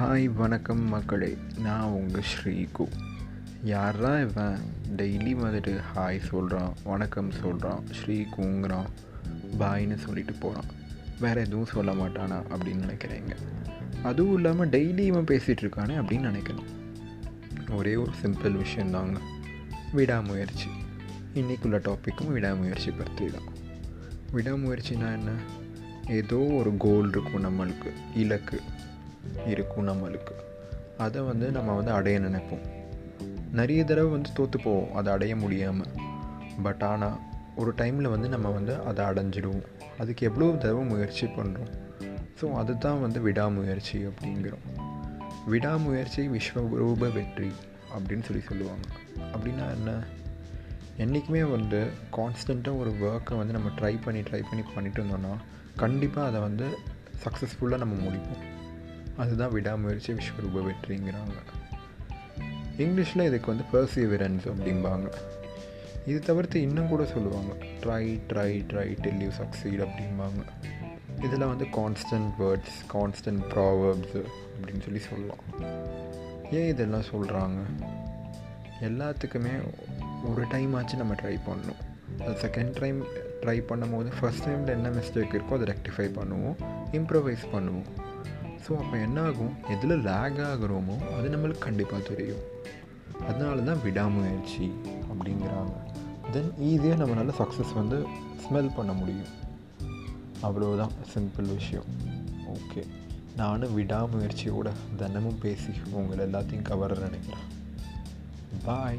Hi வணக்கம் மக்களே. நான் உங்கள் ஸ்ரீகு. யாரா இவன்? டெய்லி வந்துட்டு ஹாய் சொல்கிறான் வணக்கம் சொல்கிறான் ஸ்ரீகுங்கிறான் பாய்னு சொல்லிட்டு போகிறான் வேறு எதுவும் சொல்ல மாட்டானா அப்படின்னு நினைக்கிறேங்க அதுவும் இல்லாமல் டெய்லி இவன் பேசிகிட்டு இருக்கானே அப்படின்னு நினைக்கணும் ஒரே ஒரு சிம்பிள் விஷயந்தாங்க. விடாமுயற்சி. இன்றைக்குள்ள டாப்பிக்கும் விடாமுயற்சி பற்றி தான். விடாமுயற்சினா என்ன? ஏதோ ஒரு கோல் இருக்கும் நம்மளுக்கு இலக்கு. இருக்கும் நம்மளுக்கு. அதை வந்து நம்ம வந்து அடைய நினைப்போம். நிறைய தடவை வந்து தோற்று போவோம் அதை அடைய முடியாமல் பட் ஆனால் ஒரு டைமில் வந்து நம்ம வந்து அதை அடைஞ்சிடுவோம். அதுக்கு எவ்வளோ தடவை முயற்சி பண்ணுறோம் ஸோ அதுதான் வந்து விடாமுயற்சி அப்படிங்கிறோம். விடாமுயற்சி விஸ்வரூப வெற்றி அப்படின்னு சொல்லி சொல்லுவாங்க. அப்படின்னா என்ன? என்றைக்குமே வந்து கான்ஸ்டண்ட்டாக ஒரு ஒர்க்கை வந்து நம்ம ட்ரை பண்ணி ட்ரை பண்ணி பண்ணிட்டு இருந்தோம்னா கண்டிப்பாக அதை வந்து சக்ஸஸ்ஃபுல்லாக நம்ம முடிப்போம். அதுதான் விடாமுயற்சி விஸ்வரூப வெற்றிங்கிறாங்க இங்கிலீஷில் இதுக்கு வந்து பர்சிவரன்ஸ் அப்படிம்பாங்க. இது தவிர்த்து இன்னும் கூட சொல்லுவாங்க. Try try try till you succeed அப்படிம்பாங்க. இதில் வந்து கான்ஸ்டன்ட் வேர்ட்ஸ் கான்ஸ்டன்ட் ப்ராவர்ப்ஸு அப்படின்னு சொல்லி சொல்லலாம். ஏன் இதெல்லாம் சொல்கிறாங்க எல்லாத்துக்குமே ஒரு டைம் ஆச்சு நம்ம ட்ரை பண்ணணும். அது செகண்ட் டைம் ட்ரை பண்ணும்போது ஃபஸ்ட் டைமில் என்ன மிஸ்டேக் இருக்கோ அதை ரெக்டிஃபை பண்ணுவோம் இம்ப்ரவைஸ் பண்ணுவோம். ஸோ அப்போ என்ன ஆகும் எதில் லேக் ஆகிறோமோ அது நம்மளுக்கு கண்டிப்பாக தெரியும். அதனால தான் விடாமுயற்சி அப்படிங்கிறாங்க. தென் ஈஸியாக நம்மளால் சக்ஸஸ் வந்து ஸ்மெல் பண்ண முடியும். அவ்வளோதான் சிம்பிள் விஷயம். ஓகே நானும் விடாமுயற்சியோட தினமும் பேசி உங்களை எல்லாத்தையும் கவர நினைக்கிறேன். பாய்